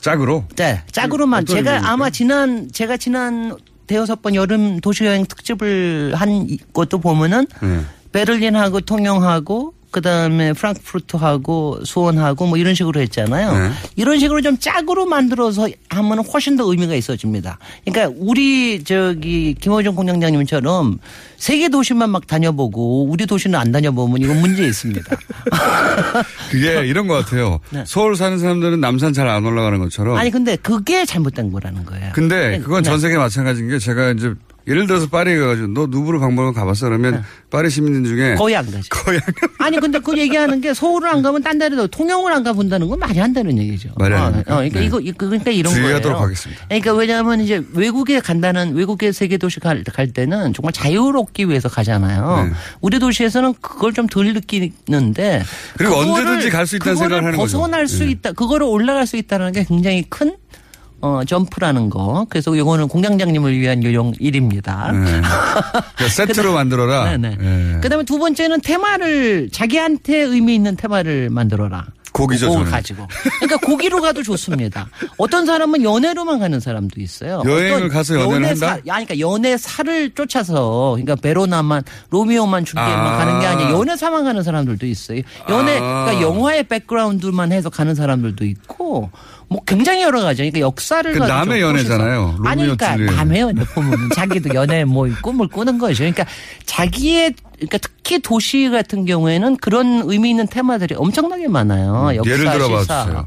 짝으로? 네, 짝으로만. 어떤 제가 의미입니까? 아마 지난 제가 지난 대여섯 번 여름 도시 여행 특집을 한 이- 것도 보면은 예. 베를린하고 통영하고 그다음에 프랑크푸르트하고 수원하고 뭐 이런 식으로 했잖아요. 네. 이런 식으로 좀 짝으로 만들어서 하면 훨씬 더 의미가 있어집니다. 그러니까 우리 저기 김호중 공장장님처럼 세계 도시만 막 다녀보고 우리 도시는 안 다녀보면 이건 문제 있습니다. 그게 이런 것 같아요. 서울 사는 사람들은 남산 잘 안 올라가는 것처럼. 네. 아니 근데 그게 잘못된 거라는 거예요. 근데 그건 네. 전 세계 마찬가지인 게 제가 이제 예를 들어서 파리에 가가지고 너 누브르 박물관 가봤어 그러면 파리 시민들 중에 네. 거의 안 가죠. 거의 안 아니 근데 그 얘기하는 게 서울을 안 가면 딴 데로 통영을 안 가본다는 건 말이 안 되는 얘기죠. 말이 안 어? 어, 그러니까 네. 이거 그러니까 이런 거예요. 주의하도록 하겠습니다. 그러니까 왜냐하면 이제 외국에 간다는 외국의 세계 도시 갈, 갈 때는 정말 자유롭기 위해서 가잖아요. 네. 우리 도시에서는 그걸 좀 덜 느끼는데 그리고 언제든지 갈 수 있다는 그거를 생각을 하는 거죠. 벗어날 수 예. 있다. 그거를 올라갈 수 있다는 게 굉장히 큰 어, 점프라는 거. 그래서 요거는 공장장님을 위한 요령 1입니다. 네. 그 세트로 만들어라. 네네. 예. 그다음에 두 번째는 테마를 자기한테 의미 있는 테마를 만들어라. 고기죠, 저는. 가지고. 그러니까 고기로 가도 좋습니다. 어떤 사람은 연애로만 가는 사람도 있어요. 여행을 가서 연애를 연애 한다? 사, 아니, 그러니까 연애사를 쫓아서 그러니까 베로나만 로미오만 줄리엣만 아. 가는 게 아니라 연애사만 가는 사람들도 있어요. 연애 아. 그러니까 영화의 백그라운드만 해서 가는 사람들도 있고 뭐 굉장히 여러 가지. 그러니까 역사를 그 남의 좀 연애잖아요. 아니 그러니까. 남의 연애 보면은 자기도 연애 뭐 꿈을 꾸는 거죠. 그러니까 자기의 그러니까 특 히 도시 같은 경우에는 그런 의미 있는 테마들이 엄청나게 많아요. 역사, 음, 예를 들어봐 시사. 주세요.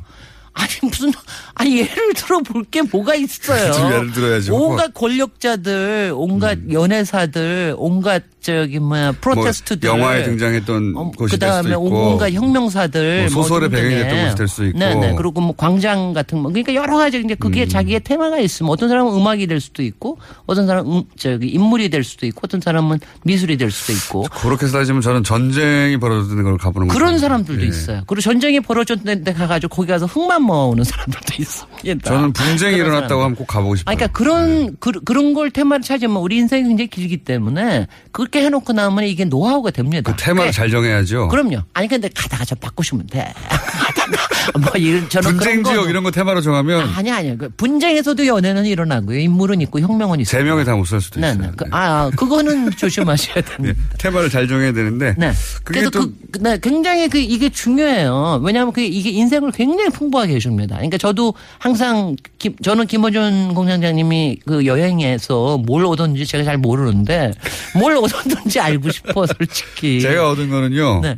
아니 무슨 아니 예를 들어 볼 게 뭐가 있어요. 좀 예를 들어야지. 온갖 권력자들, 온갖 연애사들, 온갖 저기 뭐야 프로테스트들, 뭐 영화에 등장했던 곳이 될 그다음에 수도 있고 온갖 혁명사들, 뭐 소설의 등등에. 배경이 됐던 곳이 될 수 있고. 네네. 그리고 뭐 광장 같은 거, 그러니까 여러 가지 이제 그게 자기의 테마가 있으면 어떤 사람은 음악이 될 수도 있고, 어떤 사람은 음, 저기 인물이 될 수도 있고, 어떤 사람은 미술이 될 수도 있고. 그렇게 따지면 저는 전쟁이 벌어지는 걸 가보는 거죠. 그런 사람들도 예. 있어요. 그리고 전쟁이 벌어졌는데 가가지고 거기 가서 흙만 모아오는 사람들도 있습니다. 저는 분쟁이 일어났다고. 하면 꼭 가보고 싶어요. 아니, 그러니까 그런 그, 그런 걸 테마를 찾으면 우리 인생이 굉장히 길기 때문에 그렇게 해놓고 나면 이게 노하우가 됩니다. 그 테마를 잘 정해야죠. 그럼요. 아니 근데 가다가 저 바꾸시면 돼. 뭐 이런 저는 분쟁 지역 이런 거 테마로 정하면 아니 아니요. 그 분쟁에서도 연애는 일어나고요. 인물은 있고 혁명은 있어요. 세 명이 다 못 살 수도 네, 있어요. 네. 그, 아, 그거는 조심하셔야 됩니다. 네, 테마를 잘 정해야 되는데 네. 그래서 또 그, 네, 굉장히 그 이게 중요해요. 왜냐하면 그 이게 인생을 굉장히 풍부하게 해줍니다. 그러니까 저도 항상 김- 저는 김호준 공장장님이 그 여행에서 뭘 얻었는지 제가 잘 모르는데 뭘 얻었는지 알고 싶어 솔직히. 제가 얻은 거는요. 네.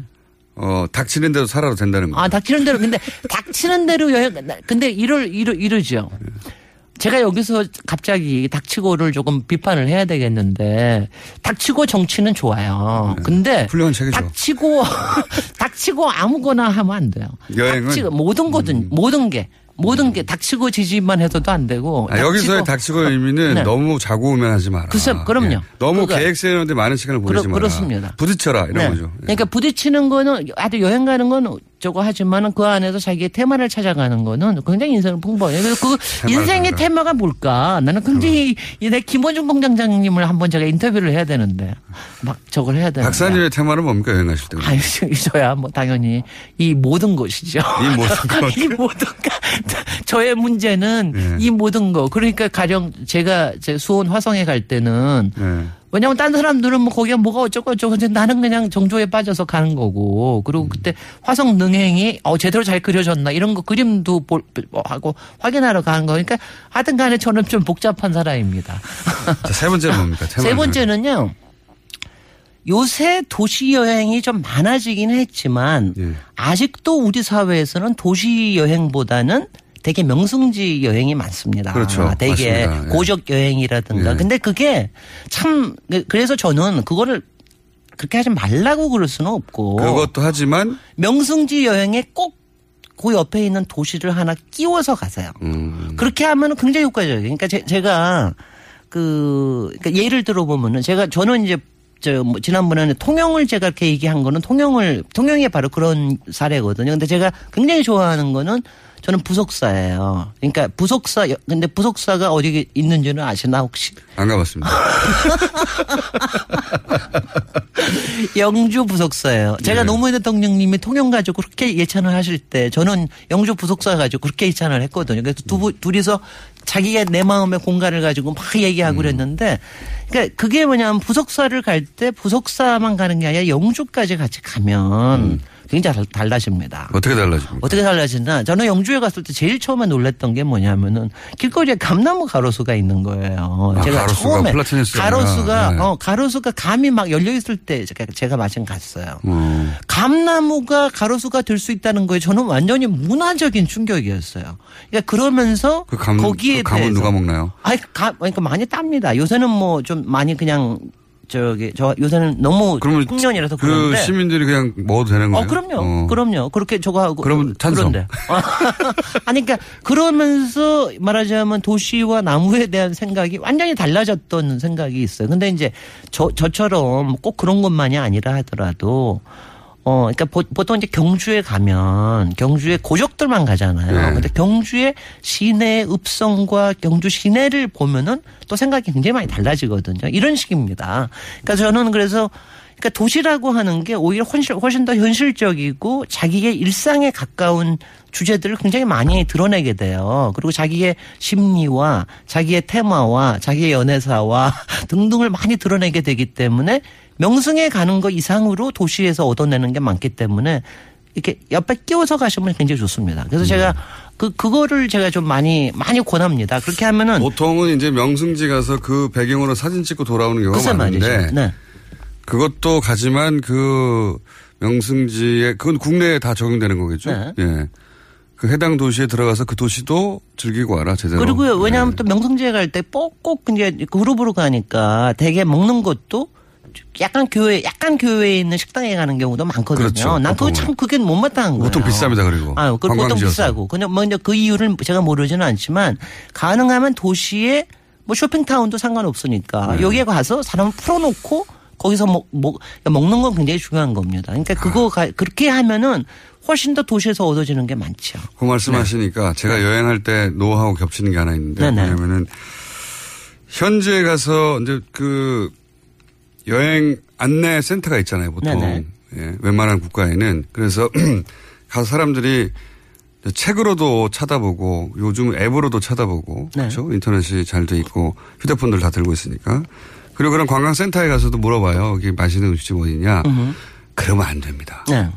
어, 닥치는 대로 살아도 된다는 거. 아, 닥치는 대로. 근데 닥치는 대로 여행, 근데 이럴, 이러, 이러죠. 제가 여기서 갑자기 닥치고를 조금 비판을 해야 되겠는데, 닥치고 정치는 좋아요. 근데, 네. 훌륭한 책이죠. 닥치고, 닥치고 아무거나 하면 안 돼요. 여행은? 음. 닥치고, 모든 거든, 모든 게, 모든 게 닥치고 지지만 해서도 안 되고. 아, 여기서의 닥치고의 의미는 네. 너무 자고 오면 하지 마라. 글쎄, 그럼요. 예. 너무 그거- 계획 세우는데 많은 시간을 보내지 그렇- 마라. 그렇습니다. 부딪혀라 이런 네. 거죠. 예. 그러니까 부딪히는 거는 아주 여행 가는 건 저거 하지만은 그 안에서 자기의 테마를 찾아가는 거는 굉장히 인생을 풍부해요. 그래서 그 테마를 인생의 찾아가. 테마가 뭘까? 나는 굉장히 이내 김원중 공장장님을 한번 제가 인터뷰를 해야 되는데 막 저걸 해야 되는데. 박사님의 테마는 뭡니까 여행하실 때? 아유, 저야 뭐 당연히 이 모든 것이죠. 이 모든 것. 이 모든 것. 저의 문제는 네. 이 모든 거. 그러니까 가령 제가 제 수원 화성에 갈 때는 네. 왜냐면 딴 사람들은 뭐 거기가 뭐가 어쩌고 저쩌고 근데 나는 그냥 정조에 빠져서 가는 거고 그리고 그때 화성 능행이 어 제대로 잘 그려졌나 이런 거 그림도 볼, 뭐 하고 확인하러 가는 거니까 하여튼 간에 저는 좀 복잡한 사람입니다. 자, 세 번째는 뭡니까? 테마를 세 번째는요. 요새 도시 여행이 좀 많아지긴 했지만 예. 아직도 우리 사회에서는 도시 여행보다는 되게 명승지 여행이 많습니다. 그렇죠. 되게 맞습니다. 예. 고적 여행이라든가. 예. 근데 그게 참 그래서 저는 그거를 그렇게 하지 말라고 그럴 수는 없고 그것도 하지만 명승지 여행에 꼭 그 옆에 있는 도시를 하나 끼워서 가세요. 음, 그렇게 하면 굉장히 효과적이에요. 그러니까 제, 제가 그 그러니까 예를 들어 보면은 제가 저는 이제 저 뭐 지난번에는 통영을 제가 이렇게 얘기한 거는 통영을 통영이 바로 그런 사례거든요. 근데 제가 굉장히 좋아하는 거는 저는 부속사예요. 그러니까 부속사 여- 근데 부속사가 어디 있는지는 아시나 혹시? 안 가봤습니다. 영주 부속사예요. 제가 네. 노무현 대통령님이 통영 가지고 그렇게 예찬을 하실 때 저는 영주 부속사 가지고 그렇게 예찬을 했거든요. 그래서 두, 분- 둘이서 자기의 내 마음의 공간을 가지고 막 얘기하고 그랬는데 그러니까 그게 뭐냐면 부속사를 갈 때 부속사만 가는 게 아니라 영주까지 같이 가면 굉장히 달- 달라집니다. 어떻게 달라집니까? 어떻게 달라지나 저는 영주에 갔을 때 제일 처음에 놀랬던 게 뭐냐면은 길거리에 감나무 가로수가 있는 거예요. 아, 제가 가로수가 처음에. 가로수가 네. 어 가로수가 감이 막 열려 있을 때 제가 제가 마침 갔어요. 음. 감나무가 가로수가 될 수 있다는 거에 저는 완전히 문화적인 충격이었어요. 그러니까 그러면서 그 감, 거기에 그 감은 대해서 누가 먹나요? 아니 가 그러니까 많이 땁니다. 요새는 뭐 좀 많이 그냥 저기 저 요새는 너무 풍년이라서 그 그런데 시민들이 그냥 먹어도 되는 거예요? 어, 그럼요. 어. 그럼요. 그렇게 저거 하고. 그러면 찬성. 그런데. 아니, 그러니까 그러면서 말하자면 도시와 나무에 대한 생각이 완전히 달라졌던 생각이 있어요. 근데 이제 저, 저처럼 꼭 그런 것만이 아니라 하더라도 어, 그러니까 보, 보통 이제 경주에 가면 경주에 고족들만 가잖아요. 네. 근데 경주의 시내 읍성과 경주 시내를 보면은 또 생각이 굉장히 많이 달라지거든요. 이런 식입니다. 그러니까 저는 그래서 그러니까 도시라고 하는 게 오히려 훨씬, 훨씬 더 현실적이고 자기의 일상에 가까운 주제들을 굉장히 많이 드러내게 돼요. 그리고 자기의 심리와 자기의 테마와 자기의 연애사와 등등을 많이 드러내게 되기 때문에 명승에 가는 거 이상으로 도시에서 얻어내는 게 많기 때문에 이렇게 옆에 끼워서 가시면 굉장히 좋습니다. 그래서 제가 그 그거를 제가 좀 많이 많이 권합니다. 그렇게 하면은 보통은 이제 명승지 가서 그 배경으로 사진 찍고 돌아오는 경우가 많은데. 네. 그것도 가지만 그 명승지에 그건 국내에 다 적용되는 거겠죠. 네. 예. 그 해당 도시에 들어가서 그 도시도 즐기고 와라 제대로. 그리고요, 왜냐하면 네. 또 명성지에 갈때꼭 이제 그룹으로 가니까 대개 먹는 것도 약간 교회, 약간 교회에 있는 식당에 가는 경우도 많거든요. 그렇죠, 난 그거. 참 그게 못마땅한 거예요. 보통 비쌉니다 그리고. 아, 그 보통. 비싸고. 그냥 뭐 이제 그 이유를 제가 모르지는 않지만 가능하면 도시에 뭐 쇼핑타운도 상관없으니까 네. 여기에 가서 사람을 풀어놓고 거기서 먹, 먹, 먹는 건 굉장히 중요한 겁니다. 그러니까 그거 가, 그렇게 하면은 훨씬 더 도시에서 얻어지는 게 많죠. 그 말씀하시니까 제가 여행할 때 노하우 겹치는 게 하나 있는데 네네. 뭐냐면은 현지에 가서 이제 그 여행 안내 센터가 있잖아요 보통 네네. 예, 웬만한 국가에는 그래서 가서 사람들이 책으로도 찾아보고 요즘 앱으로도 찾아보고 네. 그렇죠 인터넷이 잘 돼 있고 휴대폰들 다 들고 있으니까 그리고 그런 관광센터에 가서도 물어봐요 여기 맛있는 음식점 어디냐. 그러면 안 됩니다 네.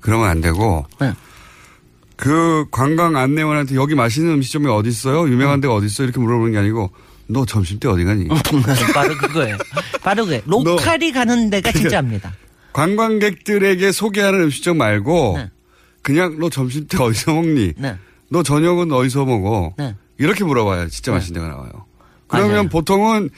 그러면 안 되고 네. 그 관광 안내원한테 여기 맛있는 음식점이 어디 있어요 음. 유명한 데가 어디 있어 요 이렇게 물어보는 게 아니고 너 점심 때 어디 가니 바로 그거예요. 바로 그거예요. 로컬이 가는 데가 진짜입니다. 관광객들에게 소개하는 음식점 말고 네. 그냥 너 점심 때 어디서 먹니? 네. 너 저녁은 어디서 먹어? 네. 이렇게 물어봐야 진짜 네. 맛있는 데가 나와요. 그러면 맞아요. 보통은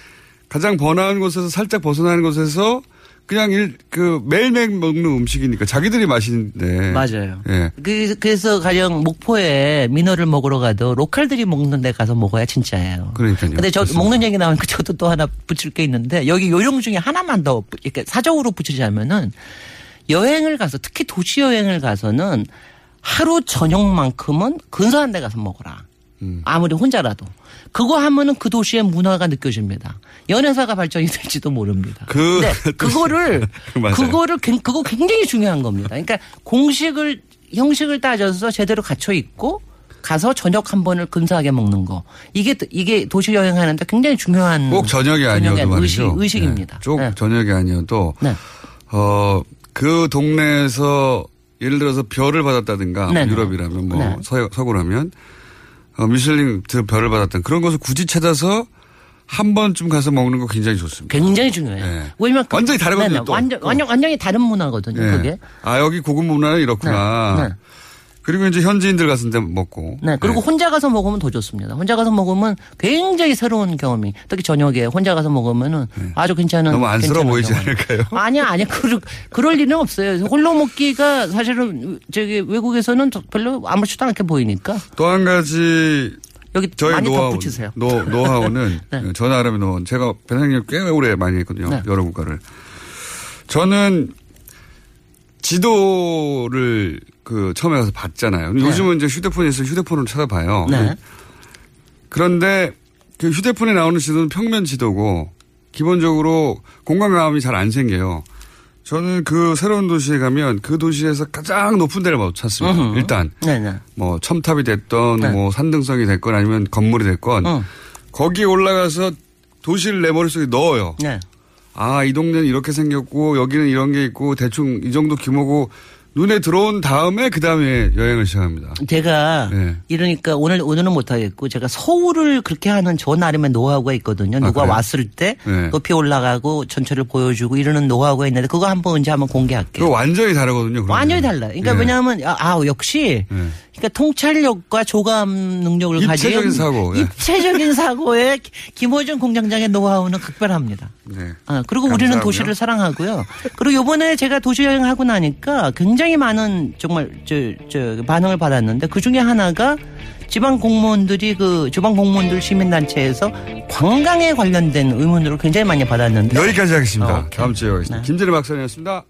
가장 번화한 곳에서 살짝 벗어나는 곳에서 그냥 일, 그 매일매일 먹는 음식이니까 자기들이 맛있는데. 맞아요. 예. 그, 그래서 가령 목포에 민어를 먹으러 가도 로컬들이 먹는 데 가서 먹어야 진짜예요. 그러니까요. 근데 저 그렇습니다. 먹는 얘기 나오니까 저도 또 하나 붙일 게 있는데 여기 요령 중에 하나만 더 이렇게 사적으로 붙이자면은 여행을 가서 특히 도시 여행을 가서는 하루 저녁만큼은 근사한 데 가서 먹어라. 음. 아무리 혼자라도. 그거 하면은 그 도시의 문화가 느껴집니다. 연애사가 발전이 될지도 모릅니다. 그- 그거를. 그거를 굉- 그거 굉장히 중요한 겁니다. 그러니까 공식을 형식을 따져서 제대로 갖춰 있고 가서 저녁 한 번을 근사하게 먹는 거. 이게 이게 도시 여행하는데 굉장히 중요한 꼭 저녁이 아니어도 말이죠. 의식, 의식입니다. 네. 꼭 네. 저녁이 아니어도 네. 어, 그 동네에서 예를 들어서 별을 받았다든가 네네. 유럽이라면 뭐 네. 서, 서구라면 어, 미슐링 그 별을 받았던 그런 것을 굳이 찾아서 한 번쯤 가서 먹는 거 굉장히 좋습니다. 굉장히 중요해요. 네. 왜냐면 그- 완전히 다르거든요, 네네. 또. 완전 완전 완전히 다른 문화거든요. 예. 그게. 아 여기 고급 문화는 이렇구나. 네, 네. 그리고 이제 현지인들 같은 데 먹고. 네. 그리고 혼자 가서 먹으면 더 좋습니다. 혼자 가서 먹으면 굉장히 새로운 경험이 특히 저녁에 혼자 가서 먹으면은 아주 괜찮은 네. 너무 안쓰러워 보이지 경험. 않을까요? 아니야, 아니야. 그럴, 그럴 일은 없어요. 홀로 먹기가 사실은 저기 외국에서는 별로 아무렇지도 않게 보이니까. 또 한 가지 여기 저희 노하우, 덧붙이세요. 노, 노하우는 네. 저 나름의 노하우. 제가 배낭여행 꽤 오래 많이 했거든요. 네. 여러 국가를. 저는 지도를 그 처음에 가서 봤잖아요. 네. 요즘은 이제 휴대폰에 있어 휴대폰으로 찾아봐요. 네. 그런데 그 휴대폰에 나오는 지도는 평면 지도고 기본적으로 공간감이 잘 안 생겨요. 저는 그 새로운 도시에 가면 그 도시에서 가장 높은 데를 못 찾습니다. 음흠. 일단 네네. 뭐 첨탑이 됐던 네. 뭐 산등성이 됐건 아니면 건물이 됐건 응. 거기에 올라가서 도시를 내 머릿속에 넣어요. 네. 아, 이 동네는 이렇게 생겼고 여기는 이런 게 있고 대충 이 정도 규모고 눈에 들어온 다음에 그 다음에 여행을 시작합니다. 제가 네. 이러니까 오늘 오늘은 못 하겠고 제가 서울을 그렇게 하는 저 나름의 노하우가 있거든요. 누가 그래요? 왔을 때 네. 높이 올라가고 전체를 보여주고 이러는 노하우가 있는데 그거 한번 언제 한번 공개할게요. 그거 완전히 다르거든요. 그러면. 완전히 달라. 그러니까 네. 왜냐하면 아, 아, 역시 네. 그러니까 통찰력과 조감 능력을 가진 입체적인 사고, 예. 입체적인 사고에 김호준 공장장의 노하우는 극별합니다. 네. 아, 그리고 우리는 감사하고요. 도시를 사랑하고요. 그리고 요번에 제가 도시 여행하고 나니까 굉장히 많은 정말 저, 저 반응을 받았는데 그 중에 하나가 지방 공무원들이 그 지방 공무원들 시민단체에서 관광에 관련된 의문으로 굉장히 많이 받았는데 여기까지 하겠습니다. 어. 다음 주에 하겠습니다. 네. 김진애 박사님이었습니다.